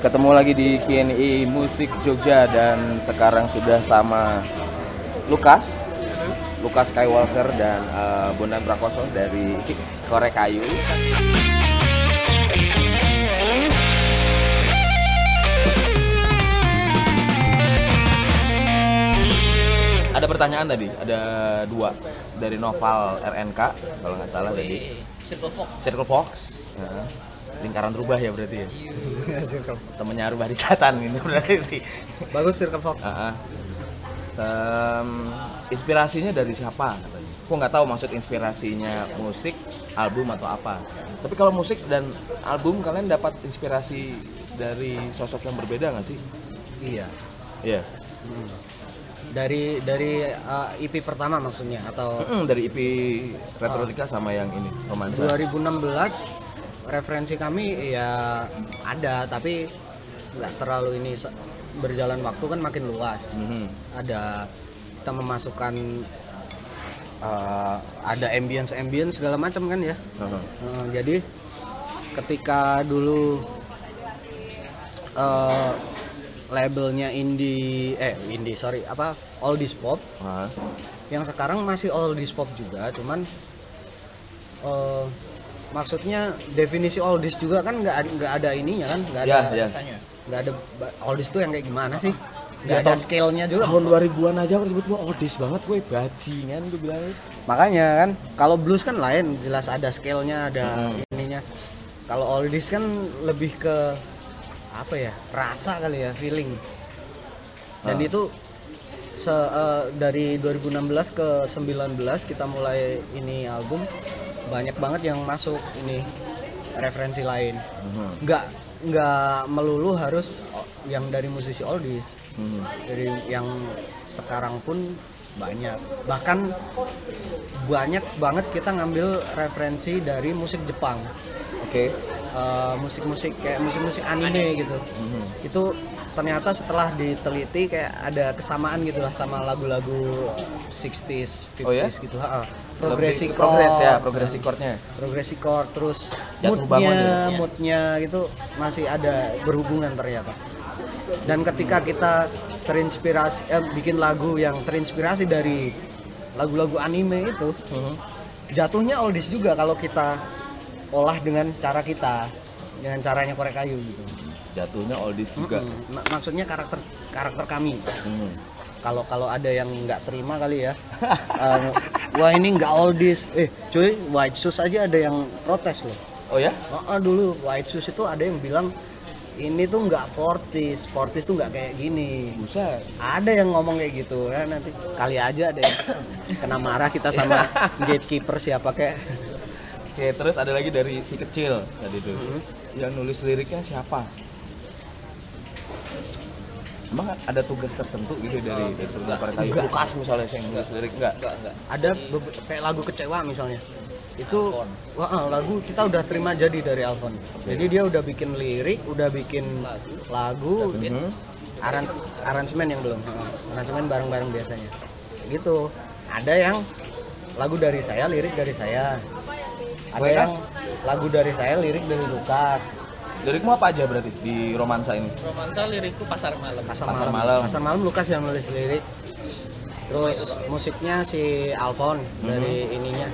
Ketemu lagi di KNI Musik Jogja dan sekarang sudah sama Lukas, Lukas Skywalker dan uh, Bondan Prakoso dari Korek Kayu. Ada pertanyaan tadi, ada dua dari novel RNK kalau nggak salah tadi. Circle Fox. Circle Fox. Nah, lingkaran rubah ya berarti ya. Circle. Temennya rubah di setan gitu berarti. Bagus Circle Fox. Ah, ah. Em, inspirasinya dari siapa katanya? Aku nggak tahu maksud inspirasinya musik, album atau apa. Tapi kalau musik dan album kalian dapat inspirasi dari sosok yang berbeda nggak sih? Iya. Iya. Dari dari uh, EP pertama maksudnya atau Mm-mm, dari EP Retrotika sama yang ini romansa. 2016 referensi kami ya ada tapi nggak terlalu ini berjalan waktu kan makin luas. Mhm. Ada kita memasukkan uh, ada ambience ambience segala macam kan ya. Heeh. Uh, jadi ketika dulu uh, labelnya indie eh indie sorry apa oldies pop Ah, yang sekarang masih oldies pop juga cuman uh, maksudnya definisi oldies juga kan nggak nggak ada ininya kan? Nggak ada Ya, ya. Rasanya. nggak ada oldies tuh yang kayak gimana sih? Nggak Ya, ada scale-nya juga. Tahun 2000-an aja aku sebut gua oldies banget gue bajingan gue bilang. Makanya kan kalau blues kan lain jelas ada scale-nya ada ininya. Kalau oldies kan lebih ke apa ya rasa kali ya feeling. Dan Ah. itu se eh, dari 2016 ke 19 kita mulai ini album banyak banget yang masuk ini referensi lain Mhm. nggak nggak melulu harus yang dari musisi oldies dari yang sekarang pun banyak bahkan banyak banget kita ngambil referensi dari musik Jepang Oke. Eh, musik-musik kayak musik-musik anime gitu Mhm. itu ternyata setelah diteliti kayak ada kesamaan gitu lah sama lagu-lagu 60s 50s Oh ya? gitu ha, progresi ke progres ya, chord, progresi chordnya. progresi chord terus Jatuh moodnya ya? moodnya gitu masih ada berhubungan ternyata dan ketika kita terinspirasi eh, bikin lagu yang terinspirasi dari lagu-lagu anime itu Mhm. jatuhnya oldies juga kalau kita olah dengan cara kita dengan caranya korek kayu gitu Jatuhnya oldies juga. Mm, mak- maksudnya karakter karakter kami Mhm. Kalau kalau ada yang nggak terima kali ya Eh, wah ini nggak oldies eh cuy white shoes aja ada yang protes loh Oh ya? Oh, oh, dulu white shoes itu ada yang bilang ini tuh nggak fortis, fortis tuh nggak kayak gini. Buset. Ada yang ngomong kayak gitu, ya nanti kali aja ada yang kena marah kita sama gatekeeper siapa kayak. Oke, terus ada lagi dari si kecil tadi tuh. Yang nulis liriknya siapa? Emang ada tugas tertentu gitu dari dari tugas kayu? Enggak. Lukas misalnya lirik enggak? Enggak, enggak. Ada kayak lagu kecewa misalnya. Itu wah, ah, lagu kita udah terima jadi dari Alfon. Jadi dia udah bikin lirik, udah bikin lagu, Mhm. aran aransemen yang belum. Ah, Aransemen bareng-bareng biasanya. Gitu. Ada yang lagu dari saya, lirik dari saya. Ada yang lagu dari saya, lirik dari Lukas. Lirikmu apa aja berarti di romansa ini? Romansa lirikku pasar malam. Pasar, Pasar malam. Malam. Pasar malam Lukas yang nulis lirik. Terus musiknya si Alfon dari ininya.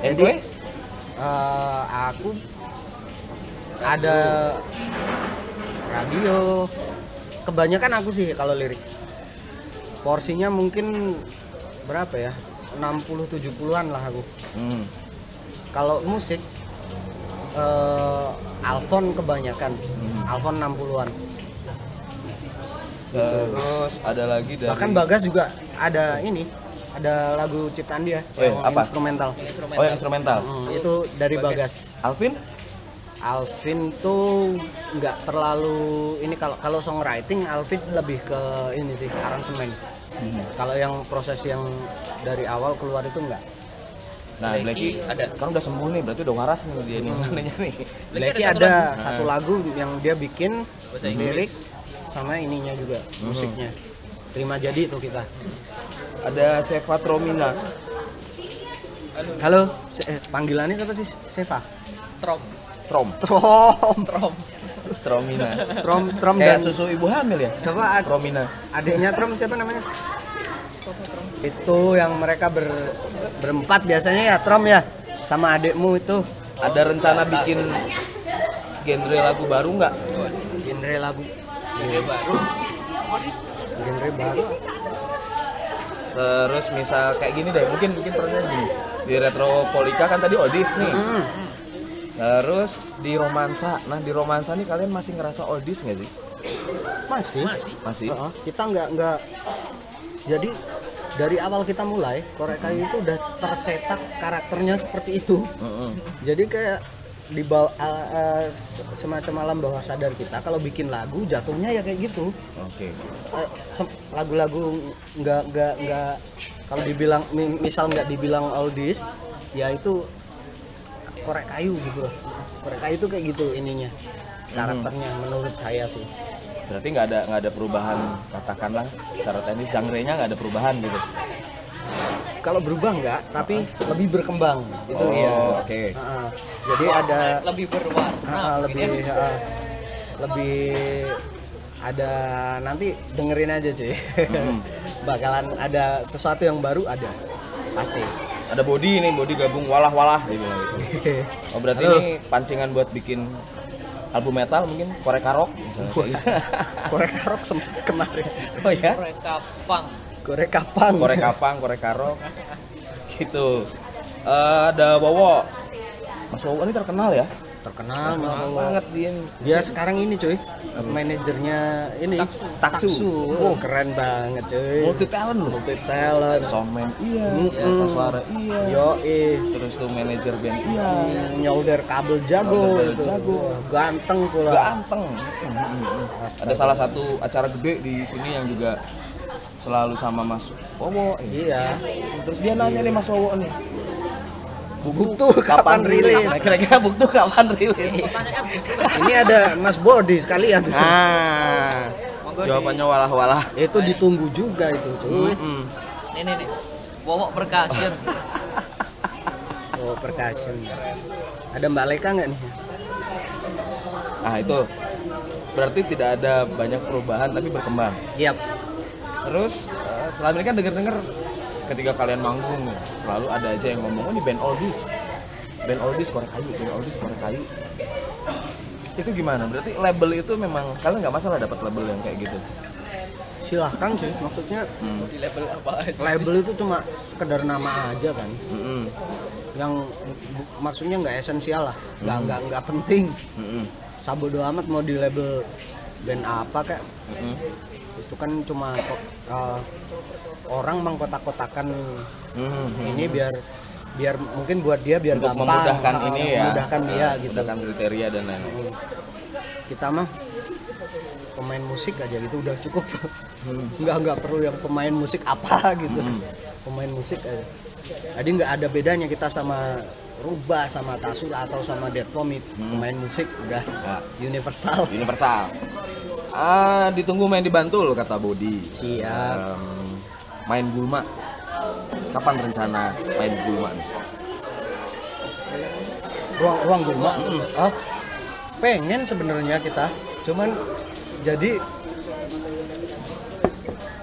Eh, Jadi gue? eh, aku ada radio. Kebanyakan aku sih kalau lirik. Porsinya mungkin berapa ya? 60 70-an lah aku. Hmm. Kalau musik eh Alfon kebanyakan. Alfon 60-an. Terus ada lagi dari Bahkan Bagas juga ada ini, ada lagu ciptaan dia Oh iya, yang apa? instrumental. Oh, yang instrumental. Hmm, itu dari Bagas. Alvin? Alvin tuh nggak terlalu ini kalau kalau songwriting Alvin lebih ke ini sih aransemen. Kalau yang proses yang dari awal keluar itu enggak. Nah, Blacky Blacky ada. Kan udah sembuh nih, berarti udah waras nih dia nih nanya nih. Blacky ada satu ada lagu. satu lagu yang dia bikin lirik sama ininya juga musiknya. Terima jadi tuh kita. Ada Seva Tromina. Halo, se- eh, panggilannya siapa sih? Seva. Trom. Trom. Trom. Trom. Tromina. Trom Trom Kayak dan susu ibu hamil ya? siapa Tromina. adiknya Trom siapa namanya itu yang mereka ber, berempat biasanya ya Trom ya sama adikmu itu Ada rencana bikin genre lagu baru nggak? genre lagu genre baru genre baru Terus misal kayak gini deh, mungkin mungkin pertanyaan gini. Di Retropolika kan tadi oldies nih. Hmm. Terus di romansa. Nah, di romansa nih kalian masih ngerasa oldies nggak sih? masih Masih. Masih. Heeh, kita nggak nggak jadi dari awal kita mulai korek kayu itu udah tercetak karakternya seperti itu Mm-mm. jadi kayak di bawah uh, uh, semacam alam bawah sadar kita kalau bikin lagu jatuhnya ya kayak gitu Oke. Eh, sem- lagu-lagu nggak nggak nggak kalau dibilang mi- misal nggak dibilang oldies ya itu korek kayu gitu loh. korek kayu itu kayak gitu ininya karakternya menurut saya sih Berarti nggak ada nggak ada perubahan katakanlah secara teknis genre-nya nggak ada perubahan gitu. kalau berubah nggak tapi lebih berkembang itu Oh, ya oke. Heeh. jadi ada lebih berwarna. heeh, lebih heeh, lebih ada nanti dengerin aja cuy Hmm. bakalan ada sesuatu yang baru ada pasti Ada body nih, body gabung walah-walah dibilang gitu. Oh berarti Halo. ini pancingan buat bikin album metal mungkin korek karok korek karok sempet kemarin oh ya? Mereka pang. korek kapang korek kapang korek karok gitu. Eh, ada Wowo Mas Wowo ini terkenal ya terkenal. Terkenal banget dia. dia. Sekarang ini cuy manajernya ini Taksu. oh keren banget cuy. Multi talent loh. Multi talent soundman iya. Mm-mm. ya, suara iya. Yo eh terus tuh manajer band. Iya. Nyolder kabel jago itu. jago. ganteng pula. Ganteng. Ada salah satu acara gede di sini yang juga selalu sama Mas Wowo. Iya. Terus dia nanya nih Mas Wowo nih Buktu kapan rilis? Nah, kira-kira buktu kapan rilis? Ini ada Mas Body sekalian. Nah jawabannya walah-walah. Itu ditunggu juga itu cuy. Mm-mm. Nih nih nih. Wowok percussion. oh percussion ada Mbak Leka nggak nih? Nah itu. Berarti tidak ada banyak perubahan tapi berkembang. Yap. terus eh, selama ini kan denger-denger ketika kalian manggung selalu ada aja yang ngomong oh ini band oldies band oldies korek kayu band oldies korek kayu itu gimana berarti label itu memang kalian nggak masalah dapat label yang kayak gitu silahkan cuy maksudnya Hmm. Di level apa aja? label itu cuma sekedar nama aja kan Mm-mm. yang maksudnya nggak esensial lah nggak nggak nggak penting Mm-mm. sabodo amat mau di label band apa kayak Mm-mm. itu kan cuma kok uh, orang mengkotak-kotakan Mm-mm. ini biar biar mungkin buat dia biar untuk gampang memudahkan ini ya. memudahkan dia gitu. memudahkan kriteria dan lain-lain. Kita mah pemain musik aja gitu udah cukup. Nggak nggak perlu yang pemain musik apa gitu. Pemain musik aja. Jadi nggak ada bedanya kita sama rubah sama tasura atau sama dead vomit pemain musik udah Ya. universal. Universal. Ah ditunggu main di Bantul kata Bodi siap. Em, main gulma kapan rencana main gulma nih? ruang ruang gulma oh pengen sebenarnya kita. Cuman jadi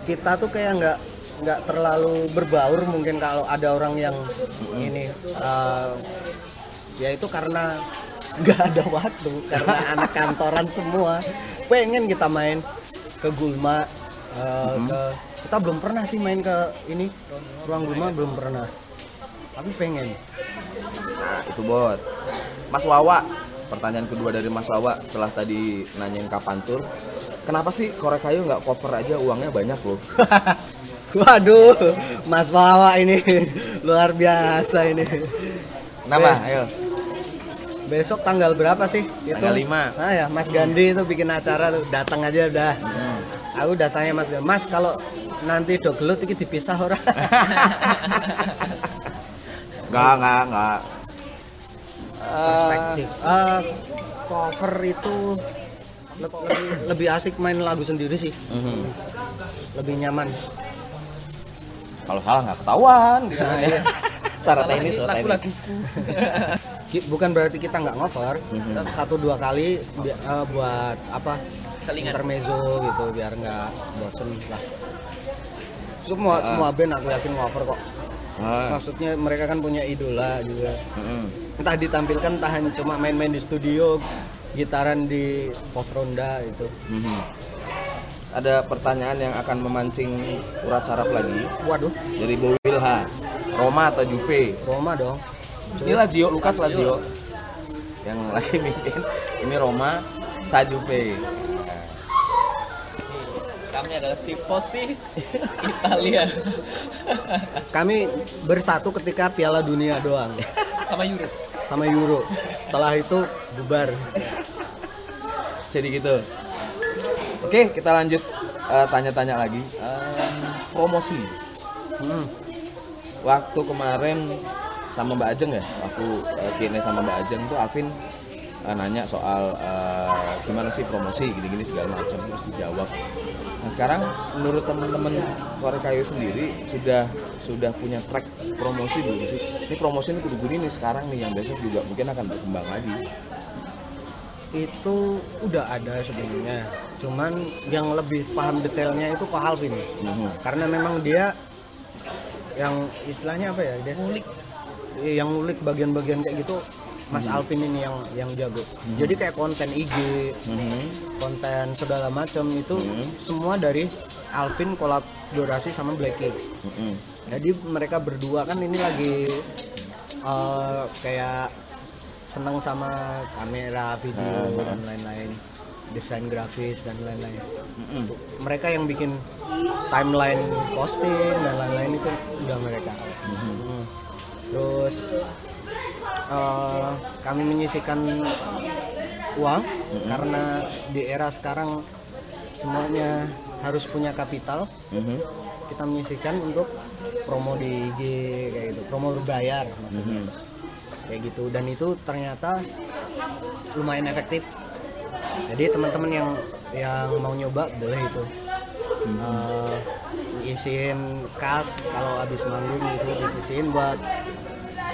kita tuh kayak nggak nggak terlalu berbaur mungkin kalau ada orang yang ini eh, ya itu karena nggak ada waktu karena anak kantoran semua. Pengen kita main ke Gulma eh, ke kita belum pernah sih main ke ini ruang Gulma belum pernah tapi pengen itu bot Mas Wawa pertanyaan kedua dari Mas Wawa setelah tadi nanyain kapan tur kenapa sih korek kayu nggak cover aja uangnya banyak loh Waduh, Mas Wawa ini luar biasa ini. kenapa Eh. ayo Besok tanggal berapa sih? Itu? Tanggal lima. Ah ya, Mas Gandhi itu bikin acara tuh, datang aja udah. Aku udah tanya Mas Gandhi, Mas kalau nanti do gelut iki dipisah ora? nggak nggak nggak Perspektif. Eh, cover itu le- lebih lebih asik main lagu sendiri sih. Mhm. Lebih nyaman. kalau salah nggak ketahuan gitu Nah, iya. secara teknis. Ki- bukan berarti kita nggak ngover Mhm. satu dua kali bi- eh, buat apa Selingan. intermezzo gitu biar nggak bosen lah semua semua band aku yakin ngover kok Ah, maksudnya mereka kan punya idola juga mm-mm. entah ditampilkan entah hanya cuma main-main di studio gitaran di pos ronda itu Mhm. Ada pertanyaan yang akan memancing urat saraf lagi waduh dari Bowilha. Roma atau Juve? Roma dong Ini Lazio, Lukas Lazio yang lagi bikin. Ini Roma, saya Juve. Kami adalah tifosi Italia kami bersatu ketika Piala Dunia doang sama Euro. sama Euro setelah itu bubar Jadi gitu. Oke, kita lanjut eh, tanya-tanya lagi. Em, promosi. Hmm. Waktu kemarin sama Mbak Ajeng ya, waktu uh, Kine sama Mbak Ajeng tuh Alvin eh, nanya soal eh, gimana sih promosi gini-gini segala macam terus dijawab. Nah sekarang menurut teman-teman Suara Kayu sendiri sudah sudah punya track promosi belum sih? Ini promosi ini kudu gini nih sekarang nih yang besok juga mungkin akan berkembang lagi. itu udah ada sebelumnya cuman yang lebih paham detailnya itu Pak Alvin Mhm. karena memang dia yang istilahnya apa ya dia Ngulik. yang ngulik bagian-bagian kayak gitu Mas Alvin ini yang yang jago. Jadi kayak konten IG Mhm. konten segala macam itu semua dari Alvin kolaborasi sama Blacky Mhm. jadi mereka berdua kan ini lagi eh, kayak seneng sama kamera video dan lain-lain desain grafis dan lain-lain. Mhm. mereka yang bikin timeline posting dan lain-lain itu udah mereka. Hmm. terus eh, kami menyisikan uang karena di era sekarang semuanya harus punya kapital. Mhm. kita menyisikan untuk promo di IG kayak gitu promo berbayar maksudnya. Mhm. kayak gitu. Dan itu ternyata lumayan efektif. Jadi teman-teman yang yang mau nyoba boleh itu. Eh, isiin kas kalau habis manggung itu disisiin buat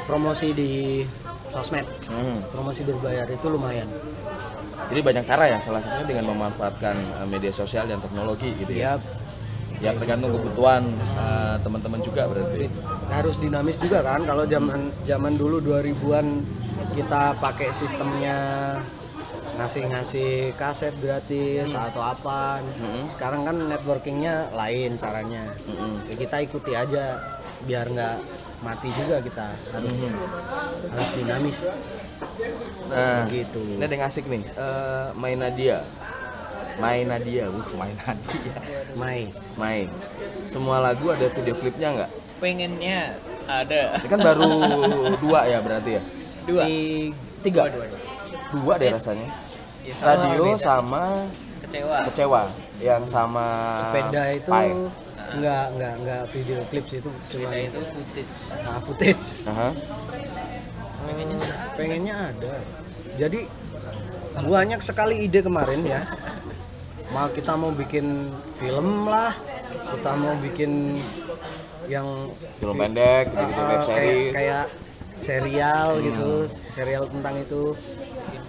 promosi di sosmed. Mhm. promosi berbayar itu lumayan. Jadi banyak cara ya, salah satunya dengan memanfaatkan uh, media sosial dan teknologi gitu ya. ya Ya tergantung kebutuhan uh, teman-teman juga berarti. harus dinamis juga kan kalau zaman zaman dulu 2000-an kita pakai sistemnya ngasih-ngasih kaset gratis atau apa sekarang kan networkingnya lain caranya. Ya, kita ikuti aja biar nggak mati juga kita harus harus dinamis Nah, gitu ini ada yang asik nih, uh, Main Nadia. Main Nadia, uh, Main Nadia. Mai Main. Semua lagu ada video klipnya nggak? Pengennya ada Ini kan baru dua ya berarti ya? dua. Di- Tiga? Dua, dua, dua. Dua deh rasanya. Ya, sama Radio beda. sama Kecewa. Kecewa yang sama sepeda itu Pai. Nggak nggak nggak video klip sih itu cuma Beda itu footage. nah, footage. Aha. Eh, pengennya ada. Jadi banyak sekali ide kemarin ya. Mau kita mau bikin film lah kita mau bikin yang Film pendek, gitu, web ah, kayak, series. kayak serial gitu serial tentang itu.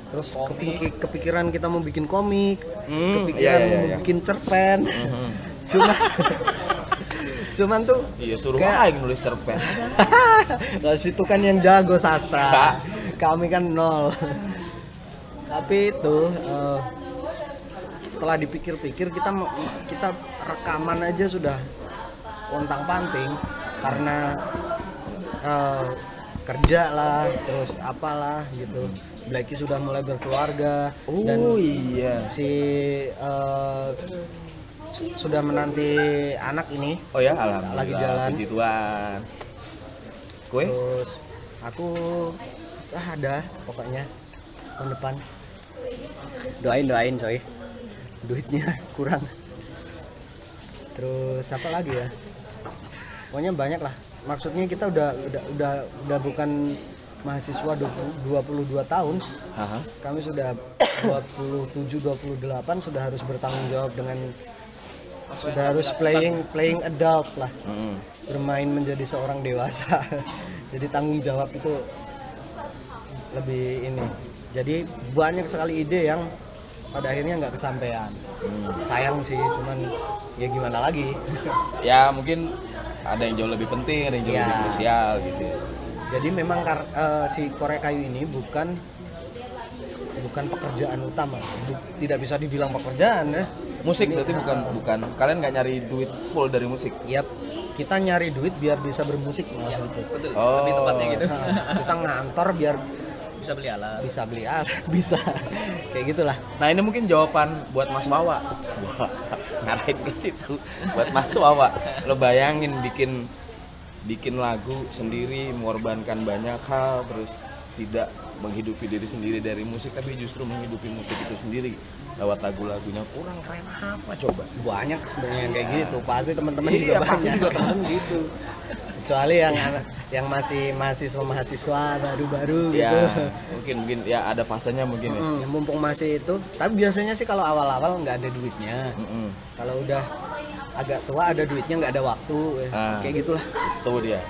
Terus kepiki- kepikiran kita mau bikin komik Hmm, kepikiran iya, iya, mau iya. bikin cerpen. Cuma cuman tuh Iya suruh Kayak- aing nulis cerpen. Terus itu kan yang jago sastra. Kami kan nol. Tapi itu eh, setelah dipikir-pikir kita kita rekaman aja sudah pontang panting karena eh, kerja lah terus apalah gitu. Blacky sudah mulai berkeluarga dan Oh iya. si su- sudah menanti anak ini Oh ya, alhamdulillah. Lagi jalan. Puji Tuhan. Kue? Terus aku ah ada pokoknya tahun depan. Doain doain coy. Duitnya kurang. Terus apa lagi ya? Pokoknya banyak lah. Maksudnya kita udah udah udah udah bukan mahasiswa 20, 22 tahun. Aha. Kami sudah 27 28 sudah harus bertanggung jawab dengan sudah harus playing playing adult lah. Mm. bermain menjadi seorang dewasa. Jadi tanggung jawab itu lebih ini. Jadi banyak sekali ide yang pada akhirnya nggak kesampaian. Sayang sih cuman ya gimana lagi? Ya mungkin ada yang jauh lebih penting ada yang jauh Ya. lebih krusial gitu. Jadi memang kar- eh, si korek kayu ini bukan bukan pekerjaan utama. Tidak bisa dibilang pekerjaan ya musik berarti bukan bukan. Kalian nggak nyari duit full dari musik? Yap, kita nyari duit biar bisa bermusik gitu. betul. Oh. lebih tepatnya gitu. Nah, kita ngantor biar bisa beli alat. bisa beli alat, bisa. Kayak gitulah. nah ini mungkin jawaban buat Mas Wawa. Wah, ngarahin ke situ? Buat Mas Wawa. Lo bayangin bikin bikin lagu sendiri mengorbankan banyak hal terus tidak menghidupi diri sendiri dari musik tapi justru menghidupi musik itu sendiri lewat lagu-lagunya kurang keren apa coba Banyak sebenarnya yang kayak gitu. Pasti teman-teman juga iya pasti banyak. juga temen gitu Kecuali yang anak yang masih mahasiswa mahasiswa baru-baru ya gitu. mungkin mungkin ya ada fasenya mungkin ya Hmm, mumpung masih itu. Tapi biasanya sih kalau awal-awal nggak ada duitnya. Mm-mm. Kalau udah agak tua ada duitnya nggak ada waktu. ya. Ah. Kayak gitulah. tuh dia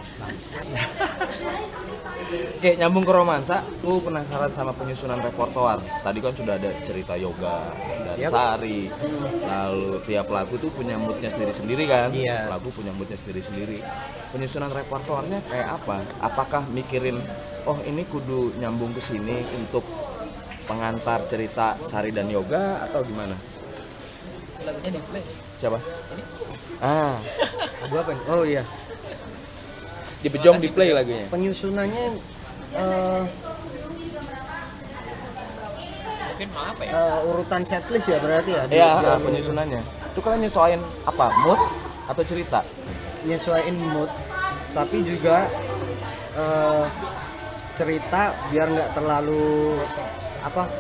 Oke, nyambung ke romansa, lu penasaran sama penyusunan repertoar. Tadi kan sudah ada cerita yoga dan Yap. sari. Lalu tiap lagu tuh punya moodnya sendiri-sendiri kan? Iya. Lagu punya moodnya sendiri-sendiri. Penyusunan repertoarnya kayak apa? Apakah mikirin, oh ini kudu nyambung ke sini untuk pengantar cerita sari dan yoga atau gimana? lagunya di play Siapa? Ah, Lagu apa? nih? Oh iya. di bejong di play lagunya. Penyusunannya eh, mungkin maaf ya eh, urutan setlist ya berarti ya? Di- Iya, di album penyusunannya. Itu kalian nyesuaiin apa? Mood atau cerita? nyesuaiin mood tapi juga eh, cerita biar nggak terlalu apa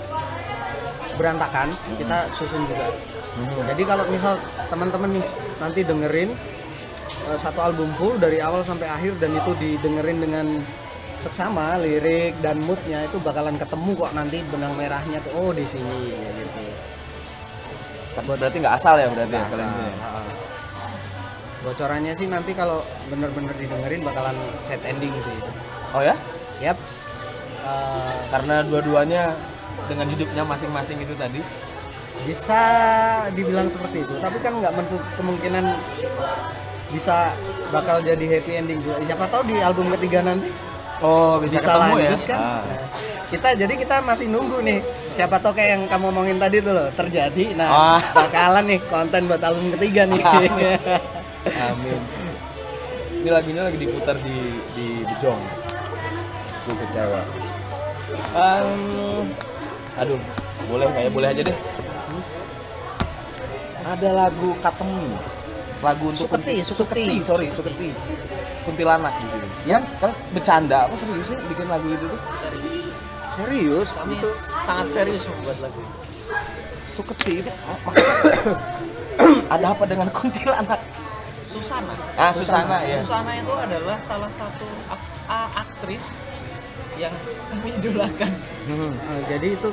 berantakan kita susun juga jadi kalau misal teman-teman nih nanti dengerin eh, satu album full dari awal sampai akhir dan itu didengerin dengan seksama lirik dan moodnya itu bakalan ketemu kok nanti benang merahnya tuh oh di sini gitu Berarti nggak asal ya berarti ya kalian asal, ya? bocorannya sih nanti kalau bener-bener didengerin bakalan set ending sih Oh ya? yap Eh, Karena dua-duanya dengan hidupnya masing-masing itu tadi. Bisa dibilang seperti itu tapi kan nggak menutup kemungkinan bisa bakal jadi happy ending juga siapa tahu di album ketiga nanti Oh, bisa, bisa, ketemu lanjut ya? kan Ah. Nah, kita jadi kita masih nunggu nih siapa tahu kayak yang kamu omongin tadi tuh loh terjadi nah Ah. bakalan nih konten buat album ketiga nih Amin. Ini lagunya lagi diputar di di Bejong. Gue kecewa. Um, aduh, boleh kayak boleh aja deh. Ada lagu Katemi. Lagu untuk Suketi, kunti- Suketi. sorry, Suketi. Kuntilanak di sini. ya Kan bercanda apa serius sih bikin lagu itu tuh? serius kami itu sangat serius membuat lagu Suketi itu maksudnya ada apa dengan kuntilanak? Susana Ah, Susana ya. Susana itu adalah salah satu ak- aktris yang kami idolakan Hmm, Nah, jadi itu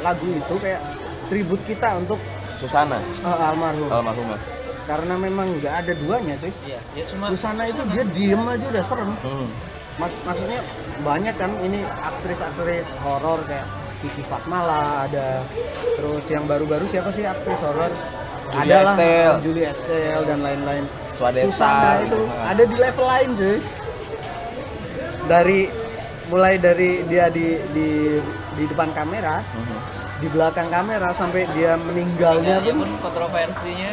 lagu itu kayak tribut kita untuk Susana, eh, almarhum almarhumah. karena memang nggak ada duanya cuy iya ya cuma Susana itu dia diem aja udah serem Hmm. Mak- maksudnya banyak kan ini aktris-aktris horor kayak Kiki Fatmala ada terus yang baru-baru siapa sih aktris horor ada lah. Julie Estelle dan lain-lain Swadesa. Susana itu Ah. ada di level lain cuy dari mulai dari dia di di di depan kamera Mhm. Di belakang kamera sampai dia meninggalnya ya pun pun kontroversinya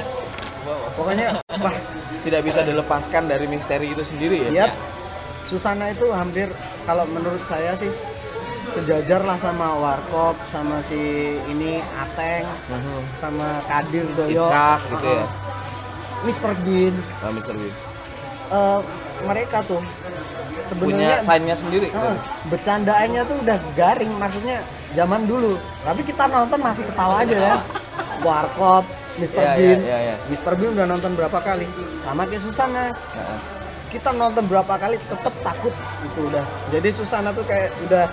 wow pokoknya wah Tidak bisa dilepaskan dari misteri itu sendiri ya. Yap. Susana itu hampir kalau menurut saya sih sejajar lah sama Warkop sama si ini Ateng Mhm. sama Kadir Doyo Iskak gitu ya. Mr. Bean Ah, Mr. Bean. Eh, mereka tuh sebenarnya sign-nya sendiri. eh, bercandaannya tuh udah garing maksudnya zaman dulu. Tapi kita nonton masih ketawa aja ya. Warkop Mr. Iya, Bean. iya, iya, iya. Mr. Bean udah nonton berapa kali? Sama kayak Susana. Nah, kita nonton berapa kali tetap takut itu udah. Jadi Susana tuh kayak udah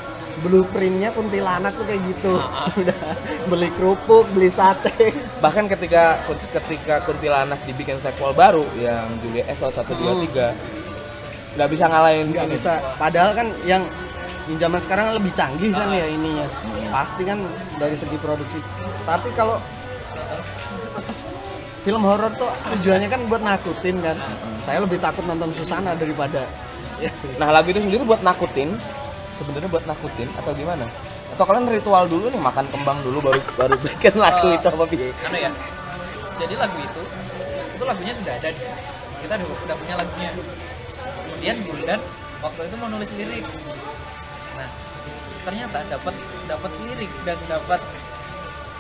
blueprintnya kuntilanak tuh kayak gitu. Udah beli kerupuk beli sate. Bahkan ketika ketika kuntilanak dibikin sequel baru yang Julia S 1 2 3 nggak bisa ngalahin nggak bisa. Padahal kan yang yang zaman sekarang lebih canggih kan ya ininya. Pasti kan dari segi produksi. Tapi kalau film horor tuh tujuannya kan buat nakutin kan. Saya lebih takut nonton Susana daripada ya, Nah lagu itu sendiri buat nakutin, sebenarnya buat nakutin atau gimana? Atau kalian ritual dulu nih makan kembang dulu baru baru bikin lagu Eh, itu apa anu ya. Jadi lagu itu itu lagunya sudah ada. Nih. kita udah, udah punya lagunya. Kemudian Bundan waktu itu mau nulis lirik nah ternyata dapat dapat lirik dan dapat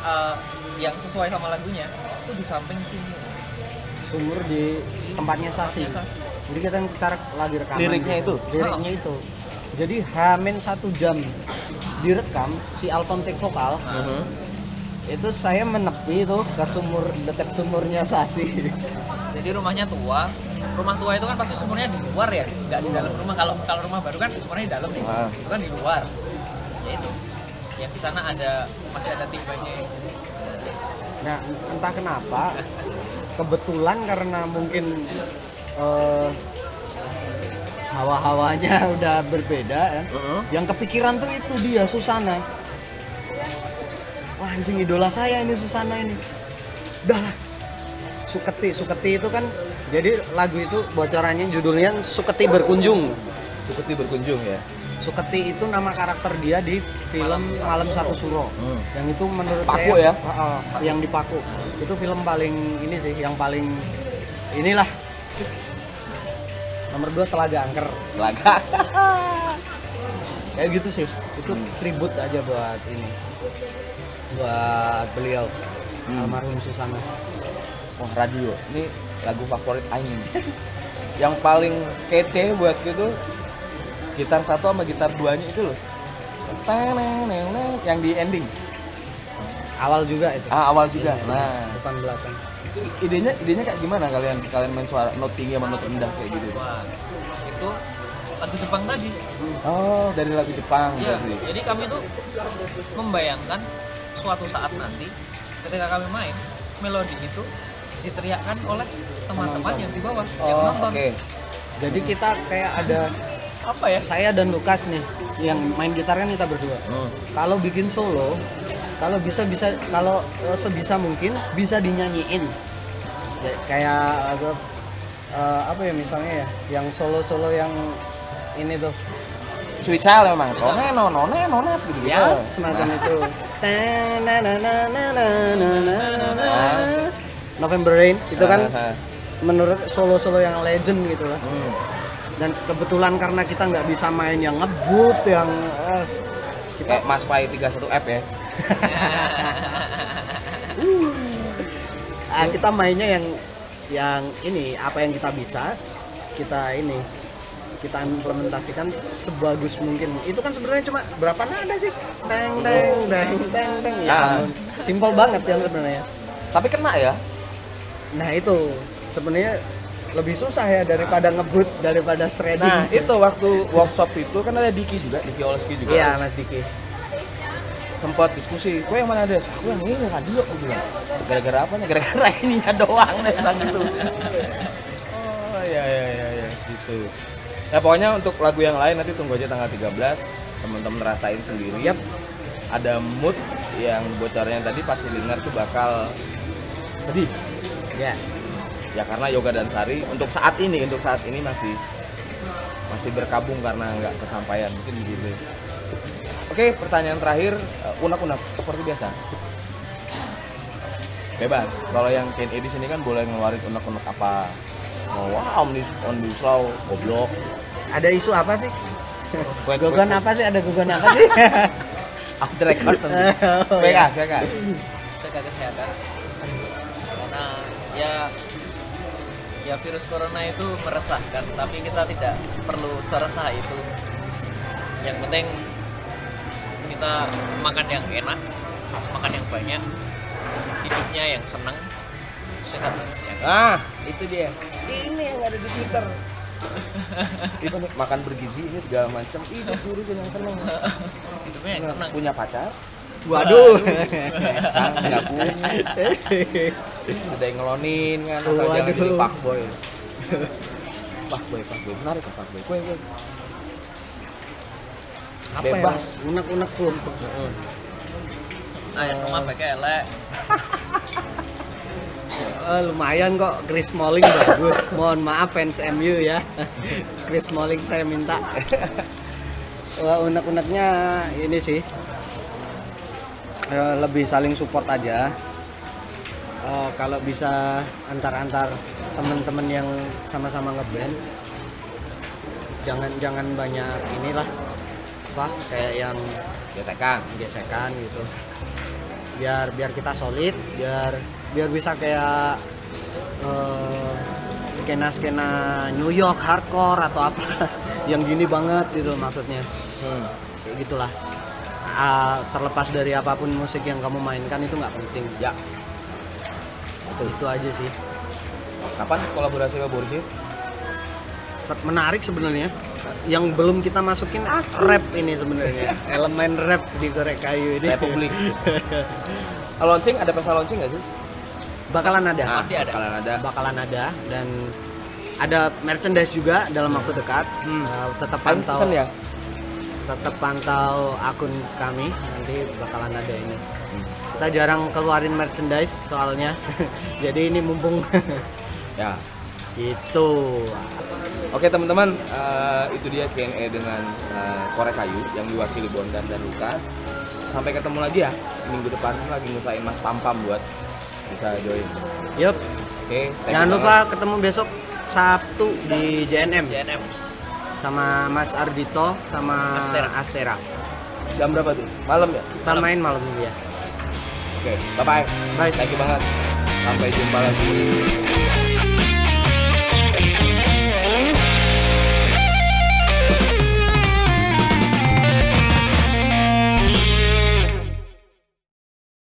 uh, yang sesuai sama lagunya itu di samping sumur. Sumur di tempatnya Sasi. Sasi. jadi kita kita lagi rekaman. Liriknya itu? liriknya itu. Jadi hamin satu jam direkam si Alton take vokal. Mhm. itu saya menepi itu ke sumur dekat sumurnya Sasi. Jadi rumahnya tua rumah tua itu kan pasti sumurnya di luar ya nggak di dalam rumah. Kalau kalau rumah baru kan sumurnya di dalam nih Ah. itu kan di luar. Ya itu. Yang di sana ada masih ada timbanya nah entah kenapa kebetulan karena mungkin eh, hawa-hawanya udah berbeda ya. Mhm. yang kepikiran tuh itu dia Susana. Wah anjing idola saya ini Susana ini. Udahlah. Suketi Suketi itu kan jadi lagu itu bocorannya judulnya Suketi berkunjung Seperti berkunjung ya. Suketi itu nama karakter dia di film Malam Satu Suro. Hmm. Yang itu menurut Paku saya ya? Heeh, yang di Paku. Itu film paling ini sih, yang paling inilah. Nomor dua Telaga Angker. Laga. Kayak gitu sih. Itu tribut aja buat ini. Buat beliau. Almarhum Susana. Wah radio, ini lagu favorit Aing. Yang paling kece buat gitu gitar satu sama gitar duanya itu loh. Yang di ending. Awal juga itu. Ah awal juga. Nah, Depan belakang. idenya idenya kayak gimana kalian kalian main suara note tinggi sama note rendah kayak gitu? itu lagu Jepang tadi Oh, dari lagu Jepang Iya, berarti. jadi kami tuh membayangkan suatu saat nanti ketika kami main melodi itu diteriakkan oleh teman-teman yang di bawah oh, yang nonton. Oke. Okay. Jadi hmm. kita kayak ada apa ya? Saya dan Lukas nih yang main gitar kan kita berdua. Hmm. Kalau bikin solo, kalau bisa bisa kalau eh, sebisa mungkin bisa dinyanyiin. Ya, kayak agak uh, eh, apa ya misalnya ya, yang solo-solo yang ini tuh Sweet Child memang none oh, no none none gitu ya nah. na semacam na itu November Rain itu kan menurut solo solo yang legend gitu lah Hmm. dan kebetulan karena kita nggak bisa main yang ngebut yang eh, kita Kayak Mas Pai 31 F ya. Ah, kita mainnya yang yang ini apa yang kita bisa kita ini kita implementasikan sebagus mungkin itu kan sebenarnya cuma berapa nada sih teng teng teng teng teng ya Ah. ampun. simpel banget kan sebenarnya Tapi kena ya. nah itu sebenarnya lebih susah ya daripada ngebut daripada shredding Nah, itu waktu workshop itu kan ada Diki juga, Diki Olski juga. iya mas Diki sempat diskusi, kue yang mana ada? Aku yang ini radio, aku bilang. Gara-gara apa nih? Gara-gara ininya doang deh bilang gitu. Oh iya iya iya iya gitu. Ya pokoknya untuk lagu yang lain nanti tunggu aja tanggal 13 teman-teman rasain sendiri. Yap. Ada mood yang bocornya tadi pasti dengar tuh bakal sedih. ya Ya karena Yoga dan Sari untuk saat ini untuk saat ini masih masih berkabung karena nggak kesampaian mungkin begitu. Oke, pertanyaan terakhir eh, unak-unak seperti biasa. Bebas. Kalau yang Ken di sini kan boleh ngeluarin unak-unak apa? Mau wow, omnis omnis law, goblok. ada isu apa sih Kue gugon apa sih ada gugon apa sih Off the record tentu. Oh, PK. PK. jaga kesehatan karena ya ya virus corona itu meresahkan tapi kita tidak perlu seresah itu yang penting kita makan yang enak makan yang banyak hidupnya yang senang sehat ya kan? Ah, itu dia. Ini yang ada di Twitter. itu makan bergizi ini segala macam. Itu urusan yang seneng. hidupnya yang senang Punya pacar? Waduh Sang punya. Udah yang ngelonin kan, asal jangan jadi fuckboy. Fuckboy, fuckboy. Menarik ya fuckboy. Kue, kue. apa Bebas. ya unek-unek tuh ayah rumah pakai elek Eh, lumayan kok Chris Smalling bagus mohon maaf fans MU ya Chris Smalling saya minta Wah, unek-uneknya ini sih eh, lebih saling support aja. Eh, kalau bisa antar-antar teman-teman yang sama-sama ngeband jangan jangan banyak inilah apa kayak yang gesekan. gesekan gitu. Biar biar kita solid biar biar bisa kayak eh, skena-skena New York hardcore atau apa yang gini banget gitu maksudnya. Hmm. kayak gitulah Ah, terlepas dari apa pun musik yang kamu mainkan itu nggak penting. Ya. Itu aja sih. Kapan kolaborasi sama Borji? Menarik sebenarnya. Yang belum kita masukin rap ini sebenarnya. Elemen rap di korek kayu ini. Republik. Launching ada pesta launching nggak sih? Bakalan ada. Nah, Pasti ada. bakalan ada. Bakalan ada. Dan ada merchandise juga dalam waktu dekat. Hmm. Uh, tetap pantau. ya tetap pantau akun kami. Nanti bakalan ada ini. Kita jarang keluarin merchandise soalnya. Jadi ini mumpung. Ya. Gitu. Oke teman-teman, eh, itu dia Q&A dengan eh, korek kayu yang diwakili Bondan dan Lukas. Sampai ketemu lagi ya minggu depan lagi ngusain Mas Pampam buat bisa join. yup. Oke, jangan banget. lupa ketemu besok Sabtu di JNM JNM sama Mas Ardito sama Astera. Astera Jam berapa tuh? Malam ya? kita main malam ini ya Oke, bye bye. Bye. Thank you banget. Sampai jumpa lagi.